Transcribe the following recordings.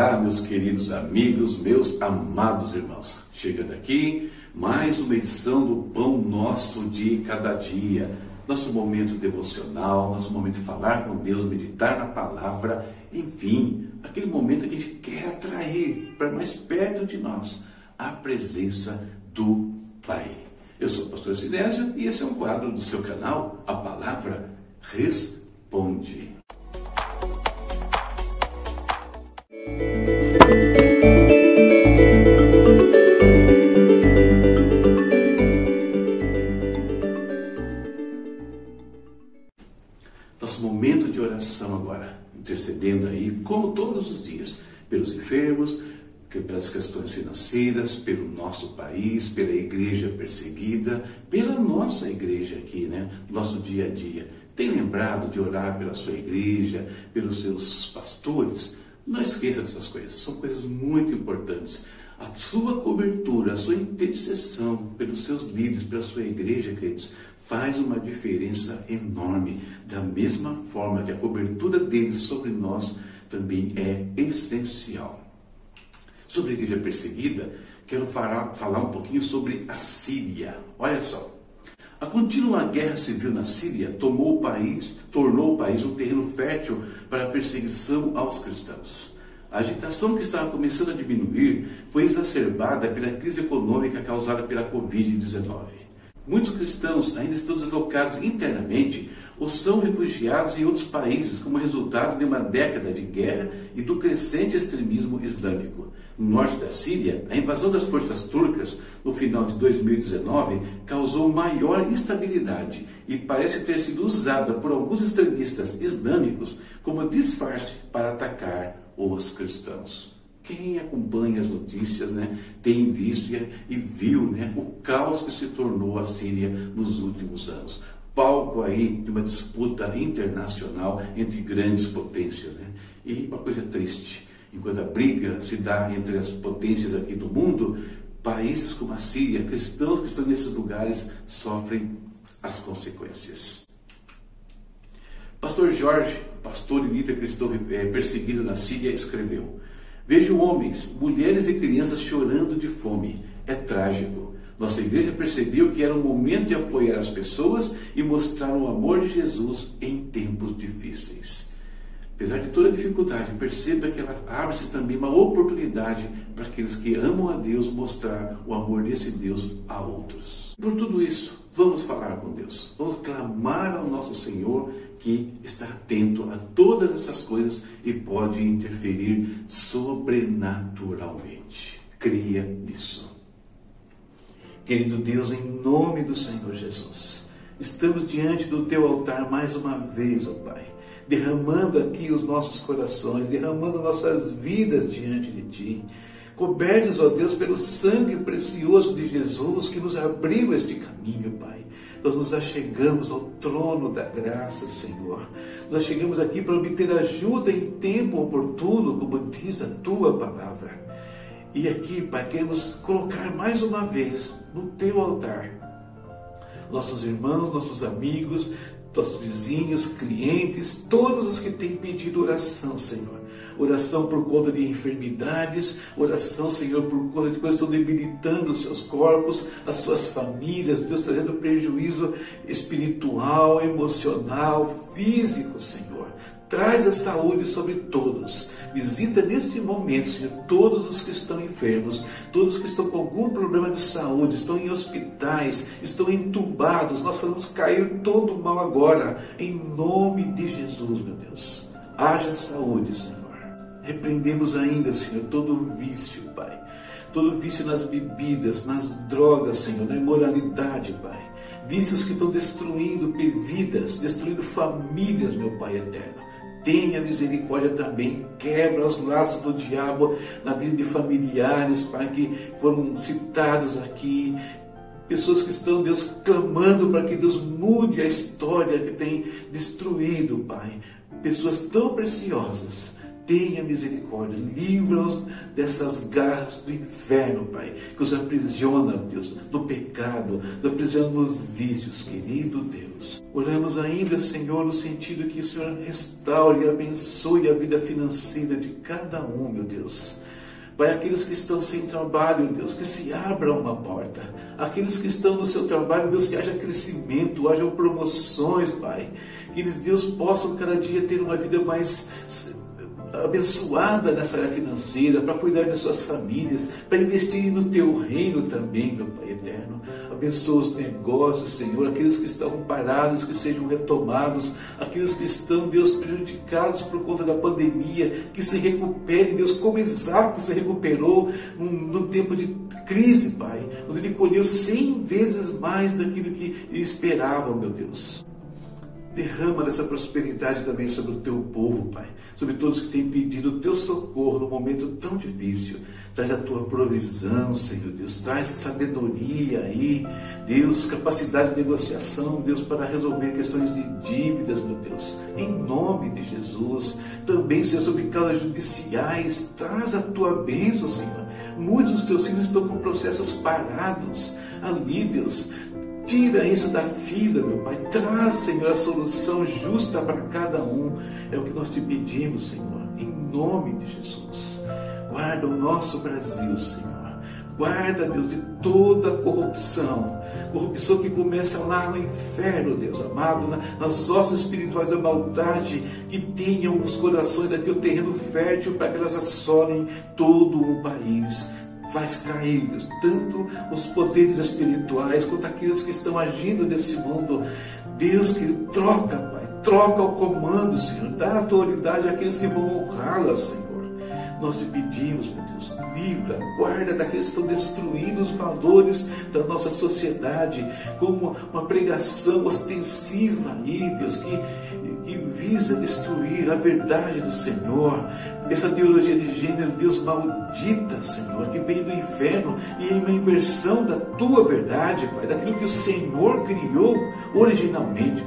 Olá, meus queridos amigos, meus amados irmãos. Chegando aqui, mais uma edição do Pão Nosso de Cada Dia. Nosso momento devocional, nosso momento de falar com Deus, meditar na palavra, enfim, aquele momento que a gente quer atrair para mais perto de nós a presença do Pai. Eu sou o pastor Sinésio e esse é um quadro do seu canal, A Palavra Responde. Intercedendo aí, como todos os dias, pelos enfermos, pelas questões financeiras, pelo nosso país, pela igreja perseguida, pela nossa igreja aqui, né? Nosso dia a dia. Tem lembrado de orar pela sua igreja, pelos seus pastores? Não esqueça dessas coisas, são coisas muito importantes. A sua cobertura, a sua intercessão pelos seus líderes, pela sua igreja, queridos, faz uma diferença enorme. Da mesma forma que a cobertura deles sobre nós também é essencial. Sobre a igreja perseguida, quero falar um pouquinho sobre a Síria. Olha só. A contínua guerra civil na Síria tomou o país, tornou o país um terreno fértil para a perseguição aos cristãos. A agitação que estava começando a diminuir foi exacerbada pela crise econômica causada pela Covid-19. Muitos cristãos ainda estão deslocados internamente ou são refugiados em outros países como resultado de uma década de guerra e do crescente extremismo islâmico. No norte da Síria, a invasão das forças turcas no final de 2019 causou maior instabilidade e parece ter sido usada por alguns extremistas islâmicos como disfarce para atacar os cristãos. Quem acompanha as notícias né, tem visto e, e viu né, o caos que se tornou a Síria nos últimos anos palco aí de uma disputa internacional entre grandes potências. Né? E uma coisa triste, enquanto a briga se dá entre as potências aqui do mundo, países como a Síria, cristãos que estão nesses lugares, sofrem as consequências. Pastor Jorge, pastor e líder cristão eh, perseguido na Síria, escreveu: Vejo homens, mulheres e crianças chorando de fome. É trágico. Nossa igreja percebeu que era um momento de apoiar as pessoas e mostrar o amor de Jesus em tempos difíceis. Apesar de toda dificuldade, perceba que ela abre-se também uma oportunidade para aqueles que amam a Deus mostrar o amor desse Deus a outros. Por tudo isso, vamos falar com Deus. Vamos clamar ao nosso Senhor que está atento a todas essas coisas e pode interferir sobrenaturalmente. Creia nisso. Querido Deus, em nome do Senhor Jesus, estamos diante do teu altar mais uma vez, ó Pai, derramando aqui os nossos corações, derramando nossas vidas diante de ti. Cobertos, ó Deus, pelo sangue precioso de Jesus que nos abriu este caminho, Pai. Nós nos achegamos ao trono da graça, Senhor. Nós chegamos aqui para obter ajuda em tempo oportuno, como diz a tua palavra. E aqui, Pai, queremos colocar mais uma vez no teu altar nossos irmãos, nossos amigos, nossos vizinhos, clientes, todos os que têm pedido oração, Senhor. Oração por conta de enfermidades, oração, Senhor, por conta de coisas que estão debilitando os seus corpos, as suas famílias, Deus trazendo prejuízo espiritual, emocional, físico, Senhor. Traz a saúde sobre todos. Visita neste momento, Senhor, todos os que estão enfermos, todos que estão com algum problema de saúde, estão em hospitais, estão entubados. Nós fazemos cair todo o mal agora, em nome de Jesus, meu Deus. Haja saúde, Senhor. Repreendemos ainda, Senhor, todo vício, Pai. Todo vício nas bebidas, nas drogas, Senhor, na imoralidade, Pai. Vícios que estão destruindo vidas, destruindo famílias, meu Pai eterno tenha misericórdia também, quebra os laços do diabo na vida de familiares, Pai, que foram citados aqui, pessoas que estão, Deus, clamando para que Deus mude a história que tem destruído, Pai, pessoas tão preciosas, tenha misericórdia, livra-os dessas garras do inferno, Pai, que os aprisiona, Deus, no pecado, aprisiona nos vícios, querido Deus. Oramos ainda, Senhor, no sentido que o Senhor restaure e abençoe a vida financeira de cada um, meu Deus. Pai, aqueles que estão sem trabalho, Deus, que se abra uma porta. Aqueles que estão no seu trabalho, Deus, que haja crescimento, haja promoções, Pai. Que eles, Deus, possam cada dia ter uma vida mais abençoada nessa área financeira, para cuidar das suas famílias, para investir no teu reino também, meu Pai eterno. Abençoa os negócios, Senhor, aqueles que estão parados, que sejam retomados, aqueles que estão, Deus, prejudicados por conta da pandemia, que se recuperem, Deus, como Isaac se recuperou no tempo de crise, Pai, onde ele colheu cem vezes mais daquilo que esperava, meu Deus. Derrama essa prosperidade também sobre o teu povo, Pai. Sobre todos que têm pedido o teu socorro no momento tão difícil. Traz a tua provisão, Senhor Deus. Traz sabedoria aí, Deus, capacidade de negociação, Deus, para resolver questões de dívidas, meu Deus. Em nome de Jesus. Também, Senhor, sobre causas judiciais. Traz a tua bênção, Senhor. Muitos dos teus filhos estão com processos parados ali, Deus. Tira isso da vida, meu Pai. Traz, Senhor, a solução justa para cada um. É o que nós te pedimos, Senhor, em nome de Jesus. Guarda o nosso Brasil, Senhor. Guarda, Deus, de toda corrupção. Corrupção que começa lá no inferno, Deus amado, nas ossos espirituais da maldade, que tenham os corações aqui o terreno fértil para que elas assolem todo o país faz cair, Deus, tanto os poderes espirituais quanto aqueles que estão agindo nesse mundo. Deus que troca, Pai, troca o comando, Senhor, dá autoridade àqueles que vão honrá-la, Senhor. Nós te pedimos, meu Deus, livra, guarda daqueles que estão destruindo os valores da nossa sociedade, como uma pregação ostensiva aí, Deus, que, que visa destruir a verdade do Senhor. Essa biologia de gênero, Deus maldita, Senhor, que vem do inferno e é uma inversão da tua verdade, Pai, daquilo que o Senhor criou originalmente,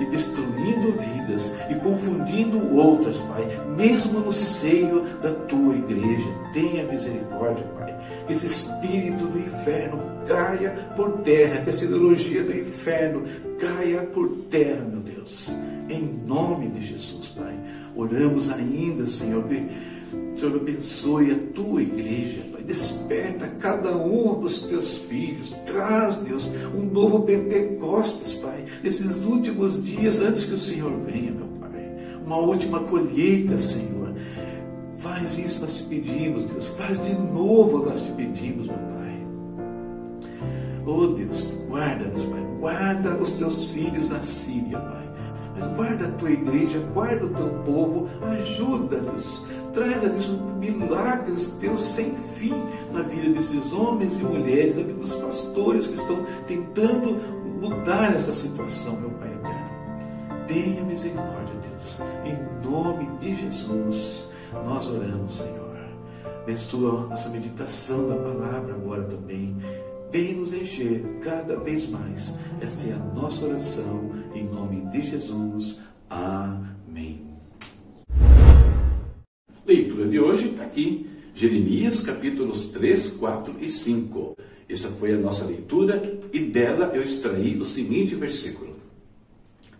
e destruindo vidas e confundindo outras, Pai, mesmo no seio da tua igreja. Tenha misericórdia, Pai. Que esse espírito do inferno caia por terra, que essa ideologia do inferno caia por terra, meu Deus. Em nome de Jesus, Pai. Oramos ainda, Senhor, que o Senhor abençoe a tua igreja, Pai. Desperta cada um dos teus filhos. Traz, Deus, um novo Pentecostes, Pai. Nesses últimos dias, antes que o Senhor venha, meu Pai. Uma última colheita, Senhor. Faz isso, nós te pedimos, Deus. Faz de novo, nós te pedimos, meu Pai. Oh, Deus, guarda-nos, Pai. Guarda os teus filhos na Síria, Pai. Mas guarda a tua igreja, guarda o teu povo, ajuda-nos traz a Deus milagres teus sem fim na vida desses homens e mulheres, dos pastores que estão tentando mudar essa situação, meu Pai eterno. Tenha misericórdia, Deus. Em nome de Jesus, nós oramos, Senhor. Abençoa nossa meditação da palavra agora também. Vem nos encher cada vez mais. Esta é a nossa oração, em nome de Jesus. Amém leitura de hoje está aqui, Jeremias capítulos 3, 4 e 5. Essa foi a nossa leitura e dela eu extraí o seguinte versículo: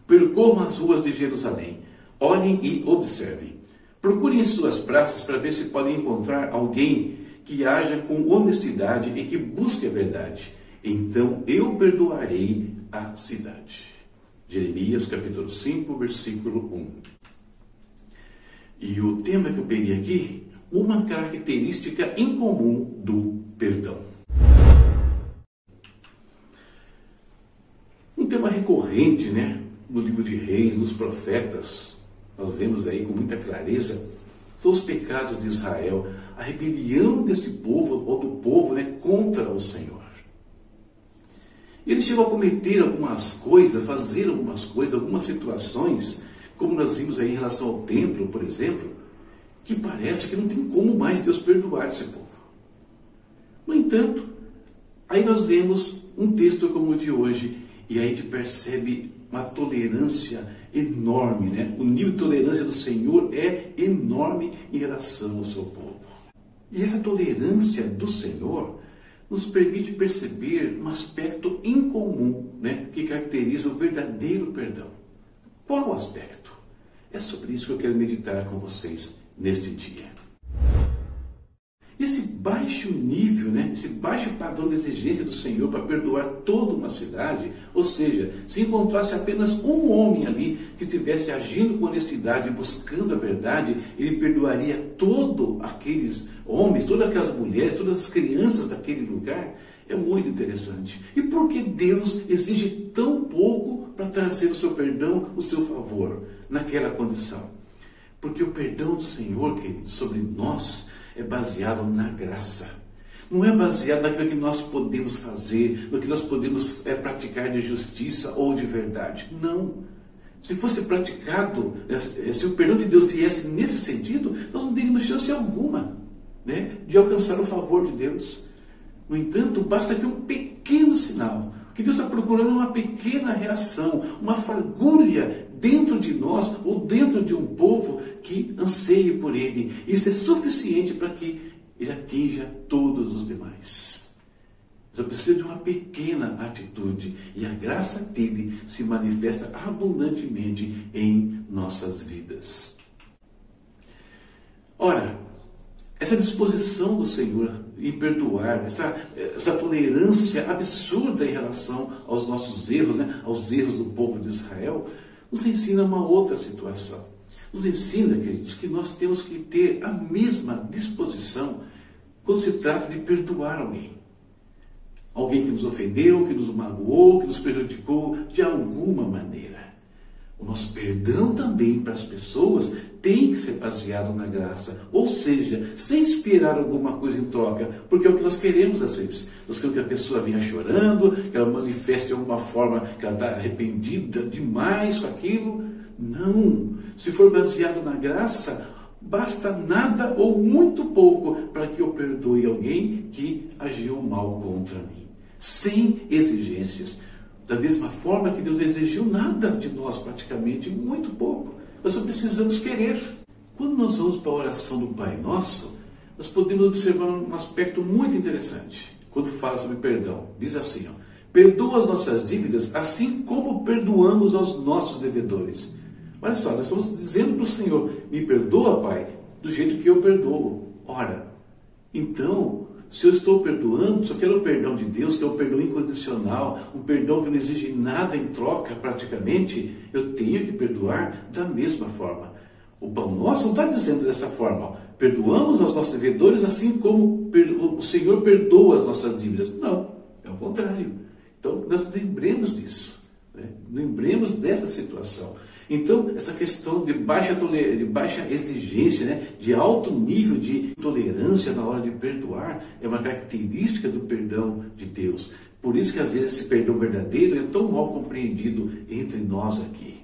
Percorram as ruas de Jerusalém, olhem e observem. Procurem suas praças para ver se podem encontrar alguém que haja com honestidade e que busque a verdade. Então eu perdoarei a cidade. Jeremias capítulo 5, versículo 1. E o tema que eu peguei aqui, uma característica incomum do perdão. Um tema recorrente, né, no livro de Reis, nos profetas, nós vemos aí com muita clareza, são os pecados de Israel, a rebelião desse povo, ou do povo, né, contra o Senhor. Ele chegou a cometer algumas coisas, fazer algumas coisas, algumas situações como nós vimos aí em relação ao templo, por exemplo, que parece que não tem como mais Deus perdoar esse povo. No entanto, aí nós lemos um texto como o de hoje, e aí a gente percebe uma tolerância enorme, né? O nível de tolerância do Senhor é enorme em relação ao seu povo. E essa tolerância do Senhor nos permite perceber um aspecto incomum, né, que caracteriza o verdadeiro perdão. Qual o aspecto? É sobre isso que eu quero meditar com vocês neste dia. Esse baixo nível, né, esse baixo padrão de exigência do Senhor para perdoar toda uma cidade, ou seja, se encontrasse apenas um homem ali que estivesse agindo com honestidade, buscando a verdade, ele perdoaria todos aqueles homens, todas aquelas mulheres, todas as crianças daquele lugar. É muito interessante. E por que Deus exige tão pouco para trazer o seu perdão, o seu favor, naquela condição? Porque o perdão do Senhor, sobre nós, é baseado na graça. Não é baseado naquilo que nós podemos fazer, no que nós podemos é, praticar de justiça ou de verdade. Não. Se fosse praticado, se o perdão de Deus viesse nesse sentido, nós não teríamos chance alguma né, de alcançar o favor de Deus. No entanto, basta que um pequeno sinal, que Deus está procurando uma pequena reação, uma fagulha dentro de nós ou dentro de um povo que anseie por Ele. Isso é suficiente para que Ele atinja todos os demais. Só precisa de uma pequena atitude e a graça dele se manifesta abundantemente em nossas vidas. Ora, essa disposição do Senhor em perdoar, essa, essa tolerância absurda em relação aos nossos erros, né, aos erros do povo de Israel, nos ensina uma outra situação. Nos ensina, queridos, que nós temos que ter a mesma disposição quando se trata de perdoar alguém. Alguém que nos ofendeu, que nos magoou, que nos prejudicou de alguma maneira. O nosso perdão também para as pessoas tem que ser baseado na graça, ou seja, sem esperar alguma coisa em troca, porque é o que nós queremos às vezes. Nós queremos que a pessoa venha chorando, que ela manifeste de alguma forma que ela está arrependida demais com aquilo. Não. Se for baseado na graça, basta nada ou muito pouco para que eu perdoe alguém que agiu mal contra mim, sem exigências. Da mesma forma que Deus exigiu nada de nós, praticamente, muito pouco. Nós só precisamos querer. Quando nós vamos para a oração do Pai Nosso, nós podemos observar um aspecto muito interessante. Quando fala sobre perdão, diz assim: ó, perdoa as nossas dívidas, assim como perdoamos aos nossos devedores. Olha só, nós estamos dizendo para o Senhor: me perdoa, Pai, do jeito que eu perdoo. Ora, então se eu estou perdoando, eu quero o perdão de Deus, que é o perdão incondicional, um perdão que não exige nada em troca praticamente, eu tenho que perdoar da mesma forma. O pão nosso não está dizendo dessa forma, perdoamos aos nossos devedores assim como o Senhor perdoa as nossas dívidas. Não, é o contrário. Então, nós lembremos disso, né? lembremos dessa situação. Então, essa questão de baixa, de baixa exigência, né, de alto nível de tolerância na hora de perdoar, é uma característica do perdão de Deus. Por isso que às vezes esse perdão verdadeiro é tão mal compreendido entre nós aqui.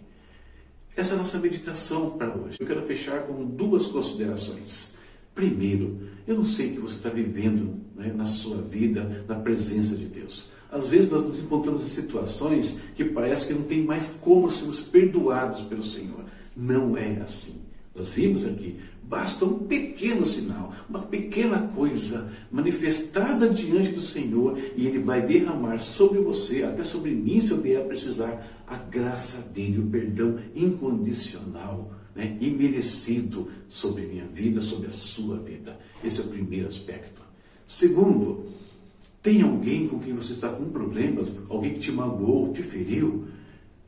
Essa é a nossa meditação para hoje. Eu quero fechar com duas considerações. Primeiro, eu não sei o que você está vivendo né, na sua vida, na presença de Deus. Às vezes nós nos encontramos em situações que parece que não tem mais como sermos perdoados pelo Senhor. Não é assim. Nós vimos aqui, basta um pequeno sinal, uma pequena coisa manifestada diante do Senhor e Ele vai derramar sobre você, até sobre mim, se eu vier a precisar, a graça dele, o perdão incondicional, né, imerecido sobre a minha vida, sobre a sua vida. Esse é o primeiro aspecto. Segundo, tem alguém com quem você está com problemas, alguém que te magoou, te feriu?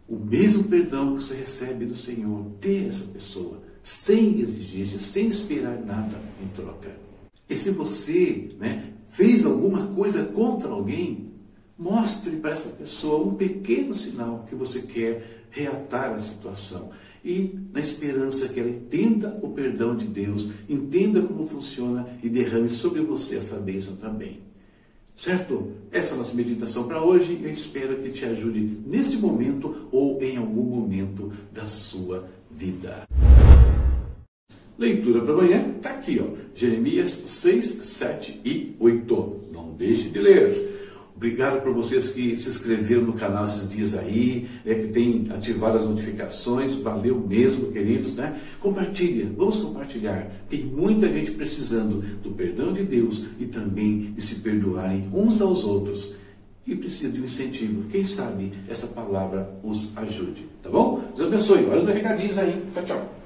O mesmo perdão que você recebe do Senhor, dê essa pessoa, sem exigência, sem esperar nada em troca. E se você né, fez alguma coisa contra alguém, mostre para essa pessoa um pequeno sinal que você quer reatar a situação. E na esperança que ela entenda o perdão de Deus, entenda como funciona e derrame sobre você essa bênção também. Certo? Essa é a nossa meditação para hoje. Eu espero que te ajude nesse momento ou em algum momento da sua vida. Leitura para amanhã está aqui, ó. Jeremias 6, 7 e 8. Não deixe de ler. Obrigado por vocês que se inscreveram no canal esses dias aí, é, que tem ativado as notificações. Valeu mesmo, queridos, né? Compartilha, vamos compartilhar. Tem muita gente precisando do perdão de Deus e também de se perdoarem uns aos outros. E precisa de um incentivo. Quem sabe essa palavra os ajude, tá bom? Deus abençoe. Olha nos recadinhos aí. Tchau, tchau.